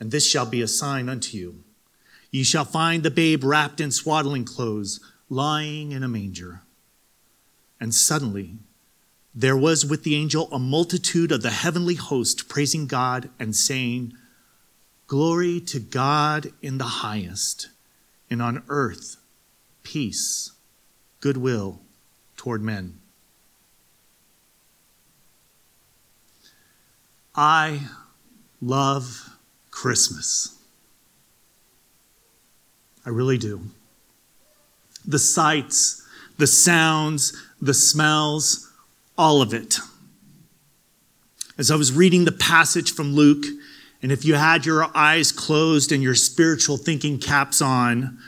And this shall be a sign unto you. Ye shall find the babe wrapped in swaddling clothes, lying in a manger. And suddenly there was with the angel a multitude of the heavenly host praising God and saying, Glory to God in the highest, and on earth peace, goodwill toward men. I love Christmas. I really do. The sights, the sounds, the smells, all of it. As I was reading the passage from Luke, and if you had your eyes closed and your spiritual thinking caps on,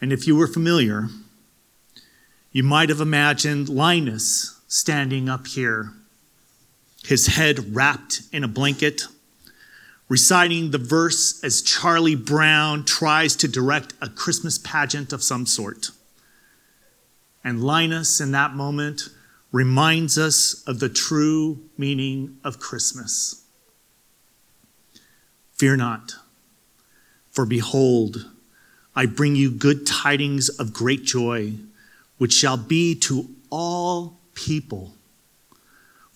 and if you were familiar, you might have imagined Linus standing up here, his head wrapped in a blanket reciting the verse as Charlie Brown tries to direct a Christmas pageant of some sort. And Linus, in that moment, reminds us of the true meaning of Christmas. Fear not, for behold, I bring you good tidings of great joy, which shall be to all people.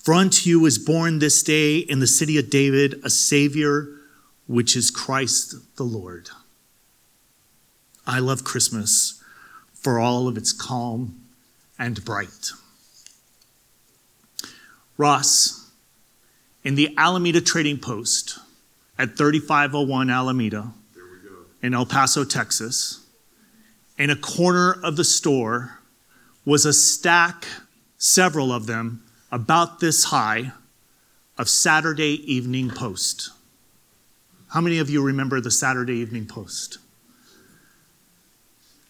For unto you is born this day in the city of David a Savior, which is Christ the Lord. I love Christmas for all of its calm and bright. Ross, in the Alameda Trading Post at 3501 Alameda in El Paso, Texas, in a corner of the store was a stack, several of them, about this high of Saturday Evening Post. How many of you remember the Saturday Evening Post?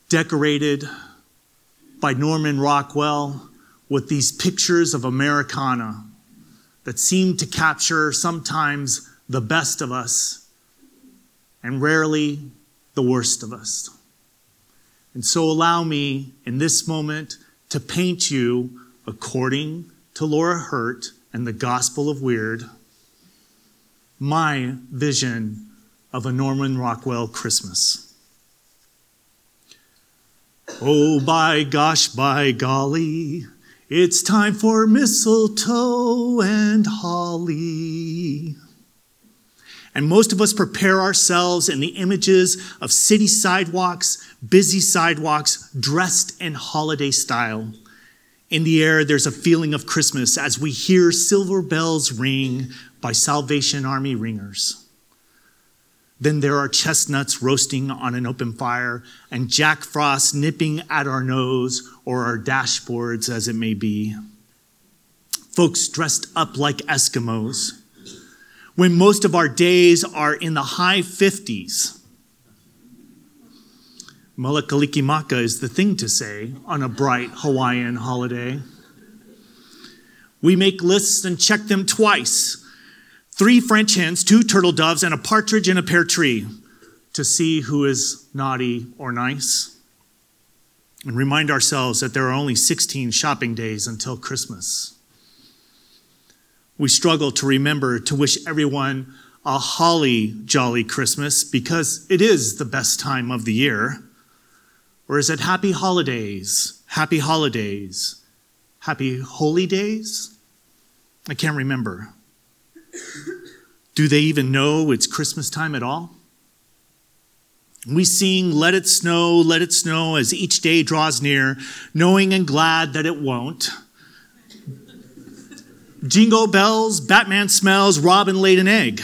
Decorated by Norman Rockwell with these pictures of Americana that seem to capture sometimes the best of us and rarely the worst of us. And so allow me in this moment to paint you according to Laura Hurt and the Gospel of Weird my vision of a Norman Rockwell Christmas. Oh, by gosh, by golly, it's time for mistletoe and holly. And most of us prepare ourselves in the images of city sidewalks, busy sidewalks, dressed in holiday style. In the air, there's a feeling of Christmas as we hear silver bells ring by Salvation Army ringers. Then there are chestnuts roasting on an open fire and Jack Frost nipping at our nose or our dashboards, as it may be. Folks dressed up like Eskimos. When most of our days are in the high 50s, Mele Kalikimaka is the thing to say on a bright Hawaiian holiday. We make lists and check them twice three French hens, two turtle doves, and a partridge in a pear tree to see who is naughty or nice. And remind ourselves that there are only 16 shopping days until Christmas. We struggle to remember to wish everyone a holly jolly Christmas because it is the best time of the year. Or is it happy holidays? Happy holidays? Happy holy days? I can't remember. Do they even know it's Christmas time at all? We sing, Let It Snow, Let It Snow as each day draws near, knowing and glad that it won't. Jingle bells, Batman smells, Robin laid an egg.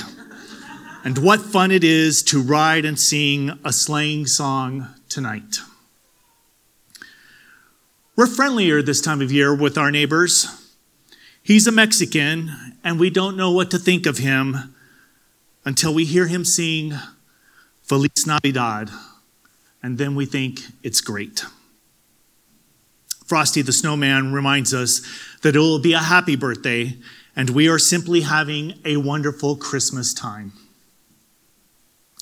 And what fun it is to ride and sing a sleighing song tonight. We're friendlier this time of year with our neighbors. He's a Mexican, and we don't know what to think of him until we hear him sing, Feliz Navidad, and then we think it's great. Frosty the Snowman reminds us that it will be a happy birthday, and we are simply having a wonderful Christmas time.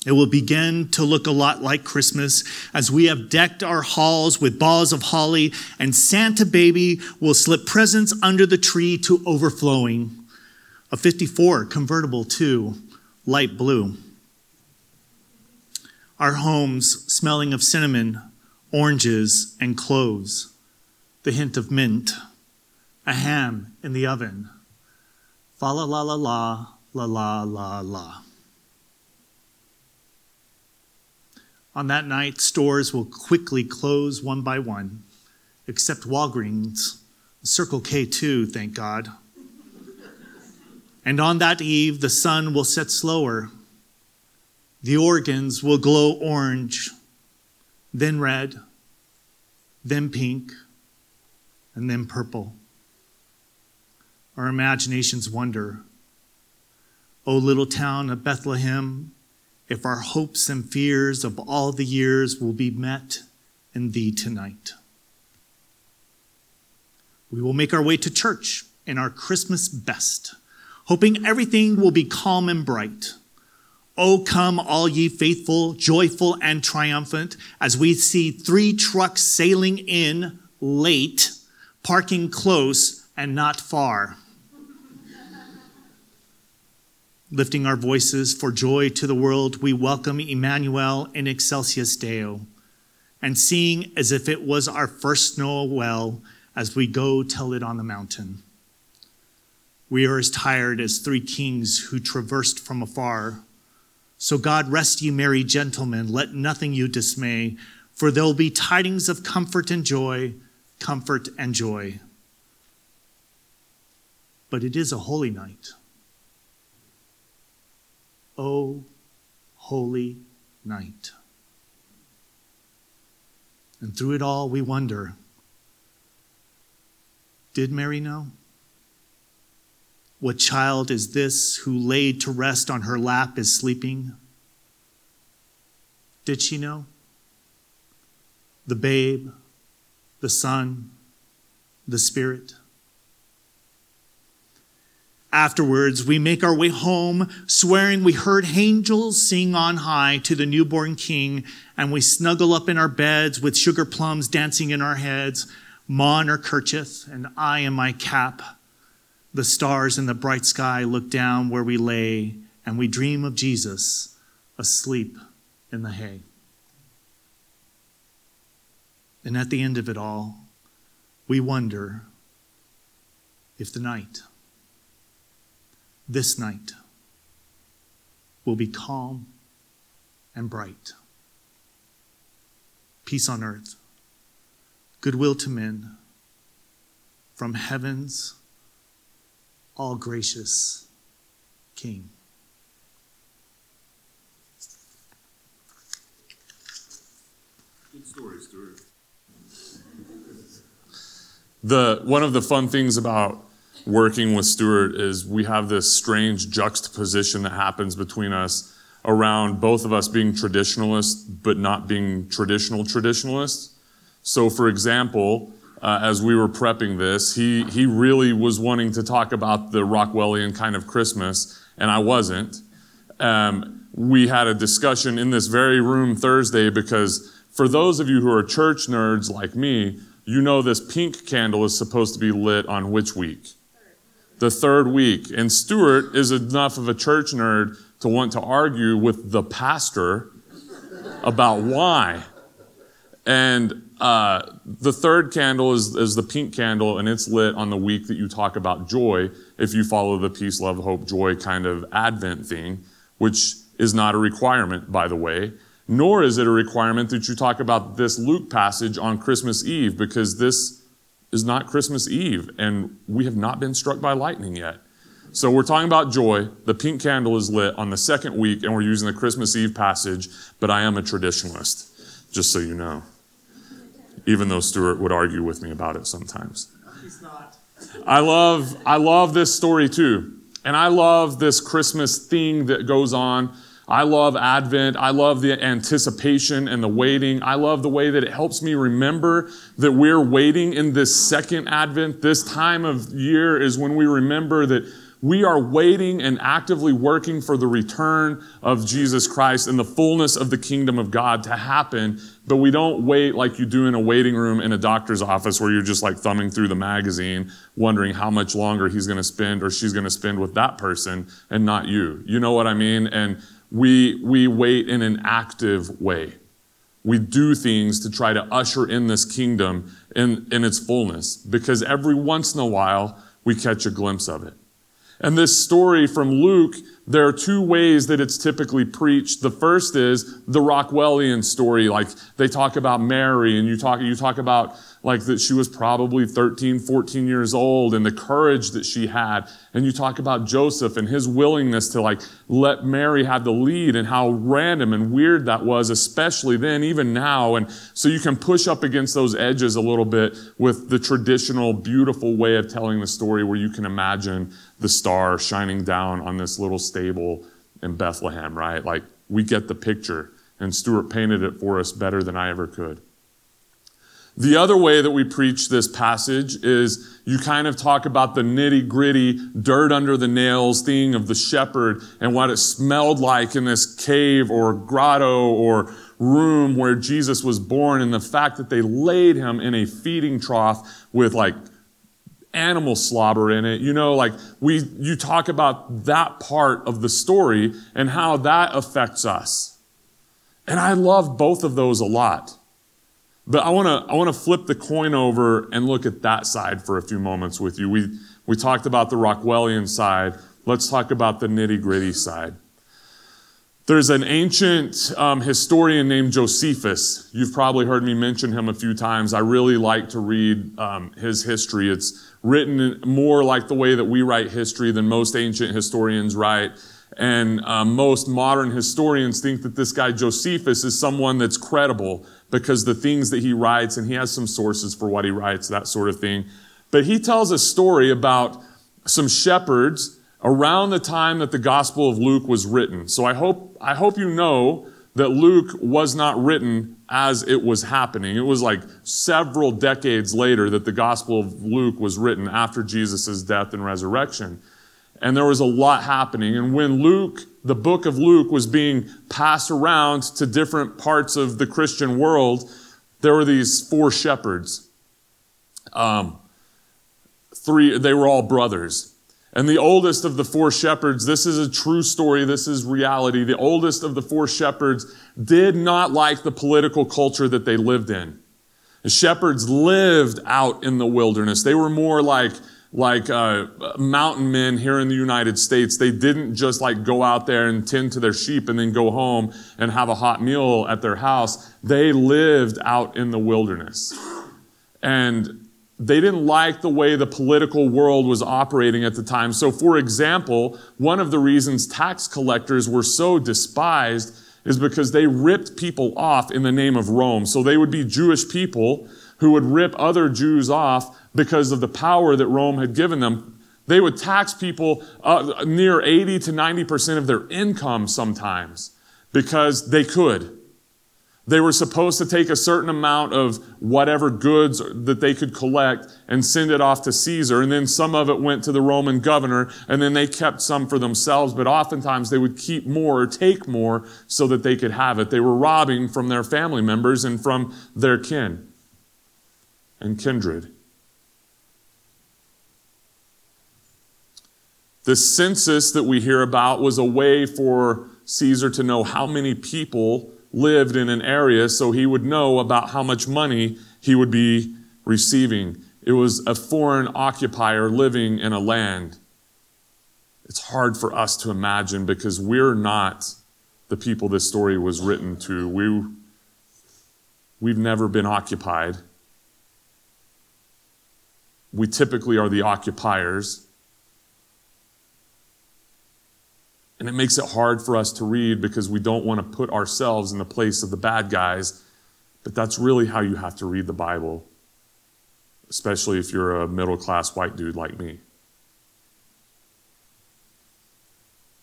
It will begin to look a lot like Christmas as we have decked our halls with balls of holly, and Santa Baby will slip presents under the tree to overflowing. A 54 convertible to light blue. Our homes smelling of cinnamon, oranges, and cloves. The hint of mint. A ham in the oven. Fa la la la la, la la la la. On that night, stores will quickly close one by one, except Walgreens, Circle K too, thank God. And on that eve, the sun will set slower. The organs will glow orange, then red, then pink, and then purple. Our imaginations wonder. O little town of Bethlehem, if our hopes and fears of all the years will be met in thee tonight. We will make our way to church in our Christmas best, hoping everything will be calm and bright. Oh, come, all ye faithful, joyful, and triumphant, as we see three trucks sailing in late, parking close and not far lifting our voices for joy to the world, we welcome Emmanuel in Excelsis Deo, and sing as if it was our first Noel well, as we go tell it on the mountain. We are as tired as three kings who traversed from afar. So God rest ye merry gentlemen, let nothing you dismay, for there'll be tidings of comfort and joy, comfort and joy. But it is a holy night. O holy night. And through it all, we wonder did Mary know? What child is this who laid to rest on her lap is sleeping? Did she know? The babe, the Son, the Spirit. Afterwards, we make our way home, swearing we heard angels sing on high to the newborn king, and we snuggle up in our beds with sugar plums dancing in our heads, in her kerchief, and I in my cap. The stars in the bright sky look down where we lay, and we dream of Jesus asleep in the hay. And at the end of it all, we wonder if the night this night will be calm and bright. Peace on earth, goodwill to men, from heaven's all gracious King. Good story, Stuart. The one of the fun things about working with Stuart is we have this strange juxtaposition that happens between us around both of us being traditionalists but not being traditional traditionalists. So, for example, uh, as we were prepping this, he, he really was wanting to talk about the Rockwellian kind of Christmas, and I wasn't. Um, we had a discussion in this very room Thursday because for those of you who are church nerds like me, you know this pink candle is supposed to be lit on which week? The third week. And Stuart is enough of a church nerd to want to argue with the pastor about why. And uh, the third candle is, is the pink candle, and it's lit on the week that you talk about joy, if you follow the peace, love, hope, joy kind of Advent thing, which is not a requirement, by the way. Nor is it a requirement that you talk about this Luke passage on Christmas Eve, because this is not Christmas Eve, and we have not been struck by lightning yet. So we're talking about joy. The pink candle is lit on the second week, and we're using the Christmas Eve passage, but I am a traditionalist, just so you know. Even though Stuart would argue with me about it sometimes. He's not. I love, I love this story too. And I love this Christmas thing that goes on. I love Advent. I love the anticipation and the waiting. I love the way that it helps me remember that we're waiting in this second Advent. This time of year is when we remember that we are waiting and actively working for the return of Jesus Christ and the fullness of the kingdom of God to happen. But we don't wait like you do in a waiting room in a doctor's office where you're just like thumbing through the magazine, wondering how much longer he's going to spend or she's going to spend with that person and not you. You know what I mean? And we, we wait in an active way. We do things to try to usher in this kingdom in, in its fullness because every once in a while we catch a glimpse of it. And this story from Luke, there are two ways that it's typically preached. The first is the Rockwellian story. Like they talk about Mary and you talk, you talk about like that she was probably 13, 14 years old and the courage that she had. And you talk about Joseph and his willingness to like let Mary have the lead and how random and weird that was, especially then, even now. And so you can push up against those edges a little bit with the traditional, beautiful way of telling the story where you can imagine the star shining down on this little stable in Bethlehem, right? Like we get the picture and Stuart painted it for us better than I ever could. The other way that we preach this passage is you kind of talk about the nitty gritty, dirt under the nails thing of the shepherd and what it smelled like in this cave or grotto or room where Jesus was born and the fact that they laid him in a feeding trough with like animal slobber in it. You know, like we, you talk about that part of the story and how that affects us. And I love both of those a lot. But I want to I want to flip the coin over and look at that side for a few moments with you. We we talked about the Rockwellian side. Let's talk about the nitty gritty side. There's an ancient um, historian named Josephus. You've probably heard me mention him a few times. I really like to read um, his history. It's written more like the way that we write history than most ancient historians write. And uh, most modern historians think that this guy Josephus is someone that's credible because the things that he writes, and he has some sources for what he writes, that sort of thing. But he tells a story about some shepherds around the time that the Gospel of Luke was written. So I hope, I hope you know that Luke was not written as it was happening. It was like several decades later that the Gospel of Luke was written after Jesus' death and resurrection. And there was a lot happening. And when Luke the book of Luke was being passed around to different parts of the Christian world, there were these four shepherds. Um, three, they were all brothers. And the oldest of the four shepherds, this is a true story, this is reality. The oldest of the four shepherds did not like the political culture that they lived in. The shepherds lived out in the wilderness. They were more like like uh, mountain men here in the United States. They didn't just like go out there and tend to their sheep and then go home and have a hot meal at their house. They lived out in the wilderness. And they didn't like the way the political world was operating at the time. So, for example, one of the reasons tax collectors were so despised is because they ripped people off in the name of Rome. So they would be Jewish people who would rip other Jews off because of the power that Rome had given them. They would tax people uh, near 80 to 90% of their income sometimes because they could. They were supposed to take a certain amount of whatever goods that they could collect and send it off to Caesar. And then some of it went to the Roman governor, and then they kept some for themselves. But oftentimes they would keep more or take more so that they could have it. They were robbing from their family members and from their kin and kindred. The census that we hear about was a way for Caesar to know how many people lived in an area so he would know about how much money he would be receiving. It was a foreign occupier living in a land. It's hard for us to imagine because we're not the people this story was written to. We, we've never been occupied. We typically are the occupiers. And it makes it hard for us to read because we don't want to put ourselves in the place of the bad guys. But that's really how you have to read the Bible, especially if you're a middle class white dude like me.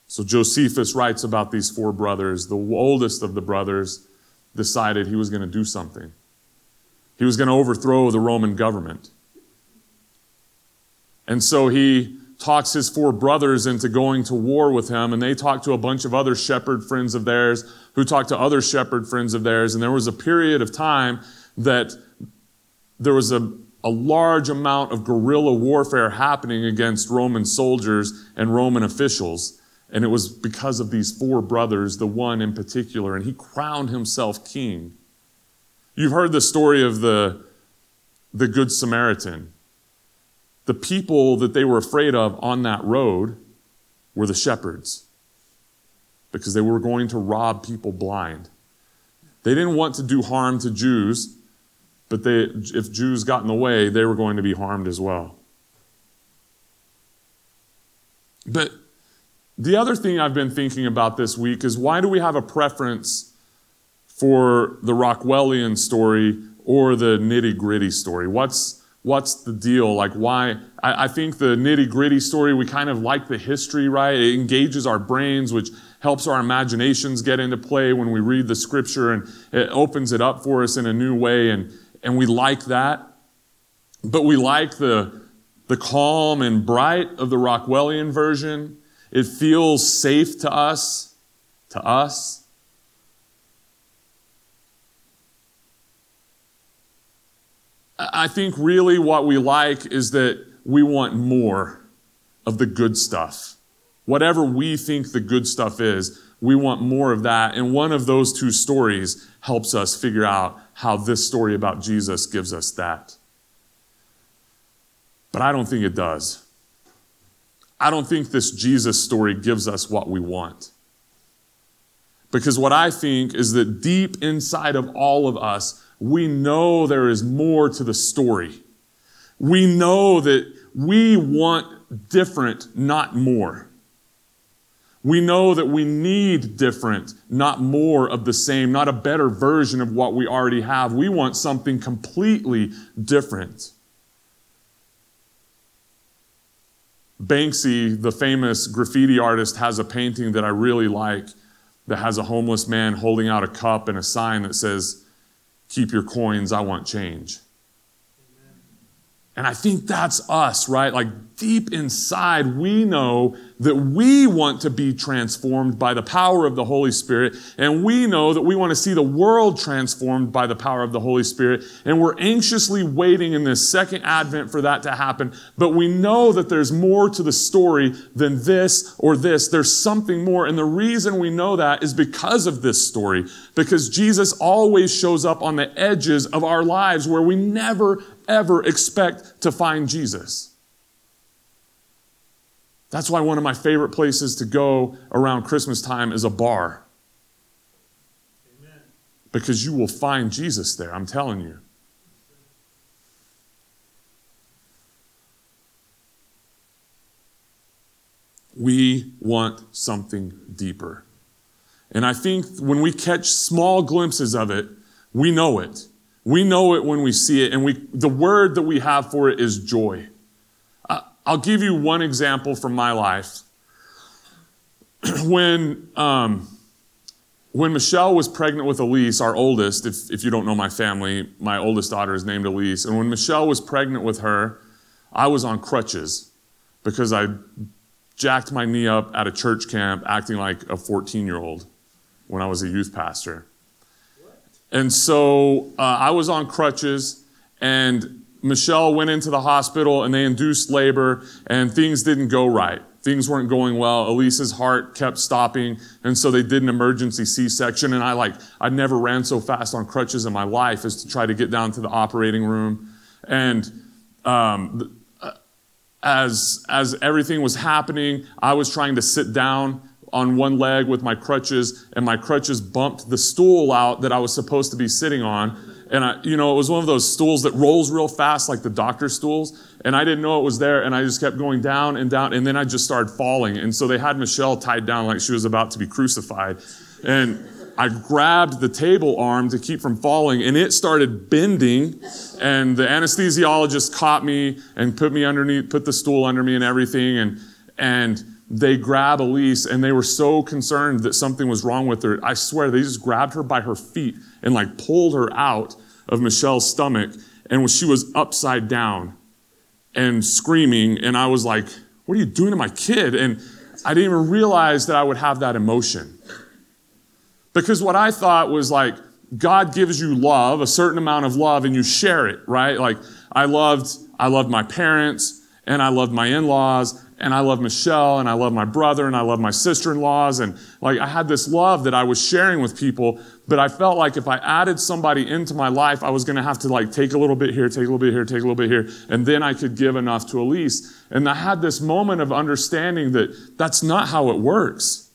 So Josephus writes about these four brothers. The oldest of the brothers decided he was going to do something. He was going to overthrow the Roman government. And so he talks his four brothers into going to war with him, and they talk to a bunch of other shepherd friends of theirs who talked to other shepherd friends of theirs. And there was a period of time that there was a, a large amount of guerrilla warfare happening against Roman soldiers and Roman officials. And it was because of these four brothers, the one in particular, and he crowned himself king. You've heard the story of the, the Good Samaritan. The people that they were afraid of on that road were the shepherds because they were going to rob people blind. They didn't want to do harm to Jews, but they, if Jews got in the way, they were going to be harmed as well. But the other thing I've been thinking about this week is why do we have a preference for the Rockwellian story or the nitty gritty story? What's, what's the deal? Like, why? I, I think the nitty gritty story, we kind of like the history, right? It engages our brains, which helps our imaginations get into play when we read the scripture and it opens it up for us in a new way. And, and we like that. But we like the, the calm and bright of the Rockwellian version. It feels safe to us, to us. I think really what we like is that we want more of the good stuff. Whatever we think the good stuff is, we want more of that. And one of those two stories helps us figure out how this story about Jesus gives us that. But I don't think it does. I don't think this Jesus story gives us what we want. Because what I think is that deep inside of all of us, we know there is more to the story. We know that we want different, not more. We know that we need different, not more of the same, not a better version of what we already have. We want something completely different. Banksy, the famous graffiti artist, has a painting that I really like that has a homeless man holding out a cup and a sign that says, Keep your coins, I want change. And I think that's us, right? Like deep inside, we know that we want to be transformed by the power of the Holy Spirit. And we know that we want to see the world transformed by the power of the Holy Spirit. And we're anxiously waiting in this second advent for that to happen. But we know that there's more to the story than this or this. There's something more. And the reason we know that is because of this story. Because Jesus always shows up on the edges of our lives where we never ever expect to find Jesus. That's why one of my favorite places to go around Christmas time is a bar. Amen. Because you will find Jesus there, I'm telling you. We want something deeper. And I think when we catch small glimpses of it, we know it. We know it when we see it, and we, the word that we have for it is joy. I'll give you one example from my life. when, um, when Michelle was pregnant with Elise, our oldest, if, if you don't know my family, my oldest daughter is named Elise. And when Michelle was pregnant with her, I was on crutches because I jacked my knee up at a church camp acting like a 14 year old when I was a youth pastor. And so uh, I was on crutches, and Michelle went into the hospital and they induced labor, and things didn't go right. Things weren't going well. Elise's heart kept stopping, and so they did an emergency C-section. And I like, I never ran so fast on crutches in my life as to try to get down to the operating room. And um, as as everything was happening, I was trying to sit down on one leg with my crutches, and my crutches bumped the stool out that I was supposed to be sitting on. And I, you know, it was one of those stools that rolls real fast, like the doctor stools. And I didn't know it was there, and I just kept going down and down, and then I just started falling. And so they had Michelle tied down like she was about to be crucified. And I grabbed the table arm to keep from falling, and it started bending. And the anesthesiologist caught me and put me underneath, put the stool under me and everything. And and they grab Elise and they were so concerned that something was wrong with her. I swear they just grabbed her by her feet and like pulled her out of Michelle's stomach. And when she was upside down and screaming. And I was like, what are you doing to my kid? And I didn't even realize that I would have that emotion. Because what I thought was like, God gives you love, a certain amount of love, and you share it, right? Like, I loved, I loved my parents, and I loved my in-laws, and I love Michelle and I love my brother and I love my sister-in-laws and like I had this love that I was sharing with people, but I felt like if I added somebody into my life, I was going to have to like take a little bit here, take a little bit here, take a little bit here, and then I could give enough to Elise. And I had this moment of understanding that that's not how it works.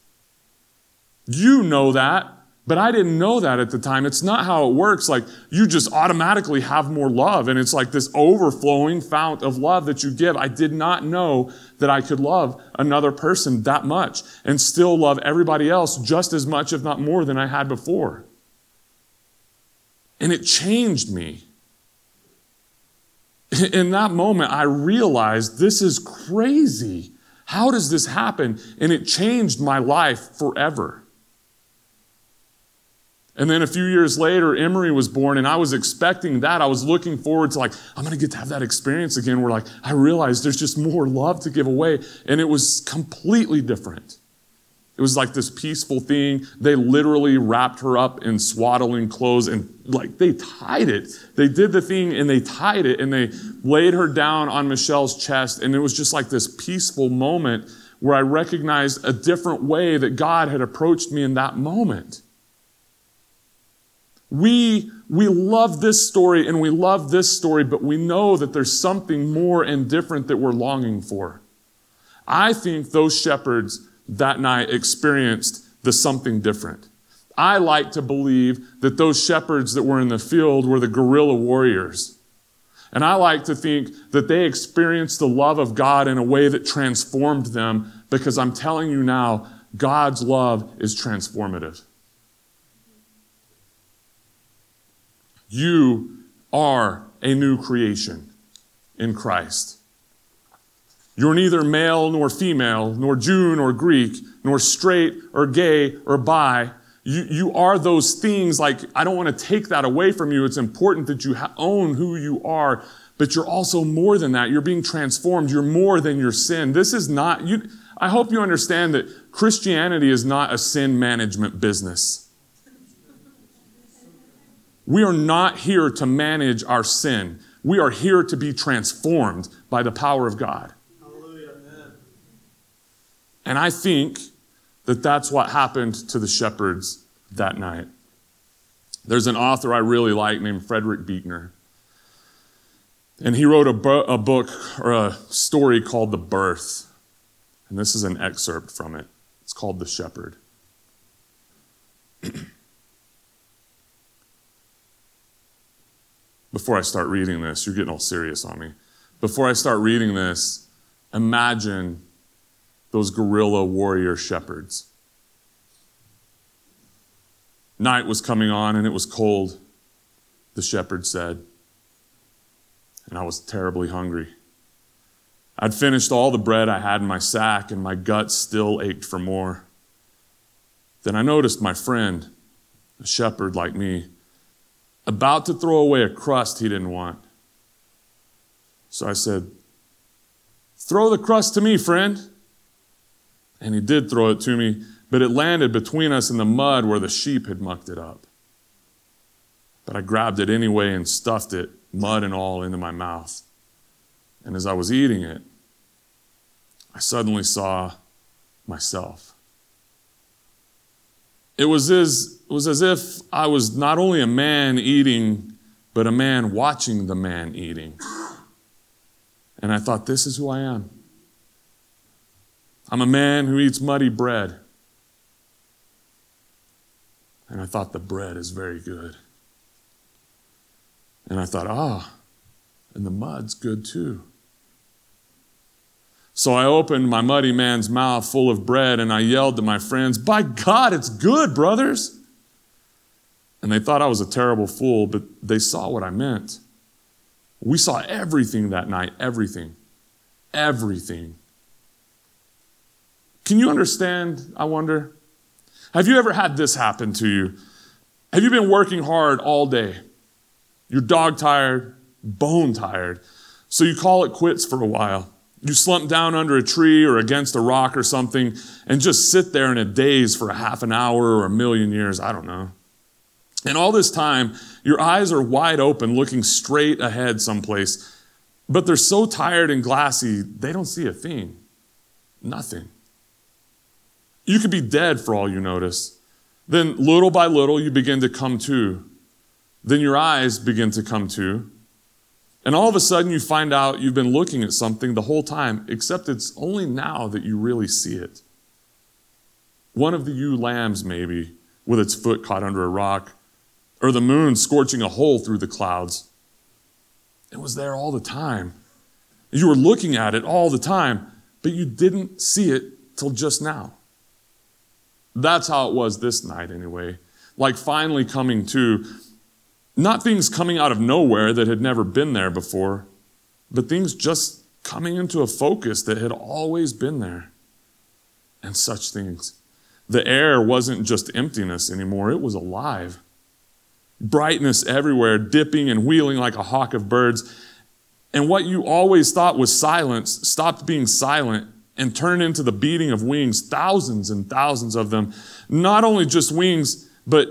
You know that. But I didn't know that at the time. It's not how it works. Like you just automatically have more love and it's like this overflowing fount of love that you give. I did not know that I could love another person that much and still love everybody else just as much, if not more than I had before. And it changed me. In that moment, I realized this is crazy. How does this happen? And it changed my life forever. And then a few years later, Emery was born, and I was expecting that. I was looking forward to, like, I'm going to get to have that experience again where, like, I realized there's just more love to give away. And it was completely different. It was like this peaceful thing. They literally wrapped her up in swaddling clothes and, like, they tied it. They did the thing and they tied it and they laid her down on Michelle's chest. And it was just like this peaceful moment where I recognized a different way that God had approached me in that moment. We, we love this story and we love this story, but we know that there's something more and different that we're longing for. I think those shepherds that night experienced the something different. I like to believe that those shepherds that were in the field were the guerrilla warriors. And I like to think that they experienced the love of God in a way that transformed them because I'm telling you now, God's love is transformative. You are a new creation in Christ. You're neither male nor female, nor Jew nor Greek, nor straight or gay or bi. You, you are those things like, I don't want to take that away from you. It's important that you ha- own who you are, but you're also more than that. You're being transformed. You're more than your sin. This is not, you, I hope you understand that Christianity is not a sin management business. We are not here to manage our sin. We are here to be transformed by the power of God. Hallelujah. And I think that that's what happened to the shepherds that night. There's an author I really like named Frederick Buechner. And he wrote a, bu- a book or a story called The Birth. And this is an excerpt from it. It's called The Shepherd. before I start reading this, you're getting all serious on me. Before I start reading this, imagine those guerrilla warrior shepherds. Night was coming on and it was cold, the shepherd said. And I was terribly hungry. I'd finished all the bread I had in my sack and my gut still ached for more. Then I noticed my friend, a shepherd like me, about to throw away a crust he didn't want. So I said, Throw the crust to me, friend. And he did throw it to me, but it landed between us in the mud where the sheep had mucked it up. But I grabbed it anyway and stuffed it, mud and all, into my mouth. And as I was eating it, I suddenly saw myself. It was as, it was as if I was not only a man eating, but a man watching the man eating. And I thought, this is who I am. I'm a man who eats muddy bread. And I thought, the bread is very good. And I thought, ah, and the mud's good too. So I opened my muddy man's mouth full of bread and I yelled to my friends, By God, it's good, brothers. And they thought I was a terrible fool, but they saw what I meant. We saw everything that night, everything. Everything. Can you understand? I wonder. Have you ever had this happen to you? Have you been working hard all day? You're dog tired, bone tired. So you call it quits for a while. You slump down under a tree or against a rock or something and just sit there in a daze for a half an hour or a million years. I don't know. And all this time, your eyes are wide open, looking straight ahead someplace, but they're so tired and glassy, they don't see a thing. Nothing. You could be dead for all you notice. Then, little by little, you begin to come to. Then your eyes begin to come to. And all of a sudden, you find out you've been looking at something the whole time, except it's only now that you really see it. One of the ewe lambs, maybe, with its foot caught under a rock, or the moon scorching a hole through the clouds. It was there all the time. You were looking at it all the time, but you didn't see it till just now. That's how it was this night, anyway. Like finally coming to, not things coming out of nowhere that had never been there before, but things just coming into a focus that had always been there. And such things. The air wasn't just emptiness anymore, it was alive. Brightness everywhere, dipping and wheeling like a hawk of birds. And what you always thought was silence stopped being silent and turned into the beating of wings, thousands and thousands of them. Not only just wings, but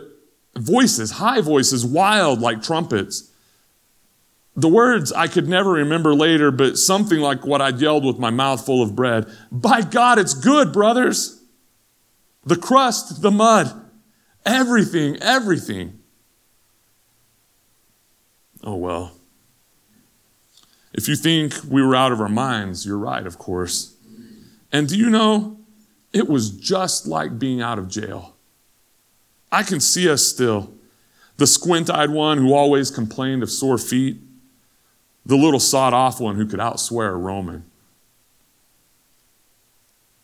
voices, high voices, wild like trumpets. The words I could never remember later, but something like what I'd yelled with my mouth full of bread. By God, it's good, brothers. The crust, the mud, everything, everything. Oh well. If you think we were out of our minds, you're right, of course. And do you know, it was just like being out of jail. I can see us still. The squint eyed one who always complained of sore feet, the little sawed off one who could outswear a Roman,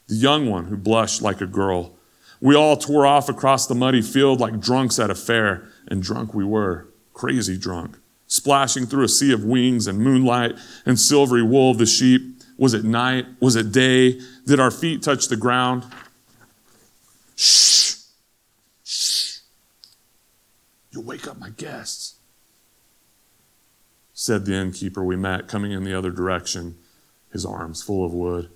the young one who blushed like a girl. We all tore off across the muddy field like drunks at a fair, and drunk we were, crazy drunk, splashing through a sea of wings and moonlight and silvery wool of the sheep. Was it night? Was it day? Did our feet touch the ground? Shh. Shh. You'll wake up my guests, said the innkeeper we met coming in the other direction, his arms full of wood.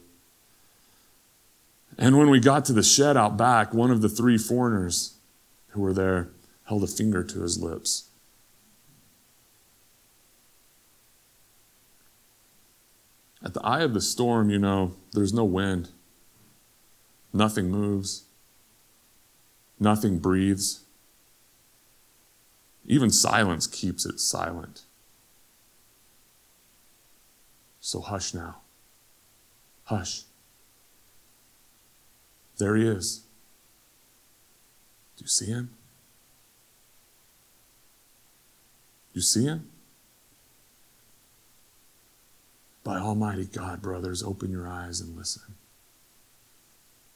And when we got to the shed out back, one of the three foreigners who were there held a finger to his lips. At the eye of the storm, you know, there's no wind. Nothing moves. Nothing breathes. Even silence keeps it silent. So hush now. Hush. There he is. Do you see him? You see him? By Almighty God, brothers, open your eyes and listen.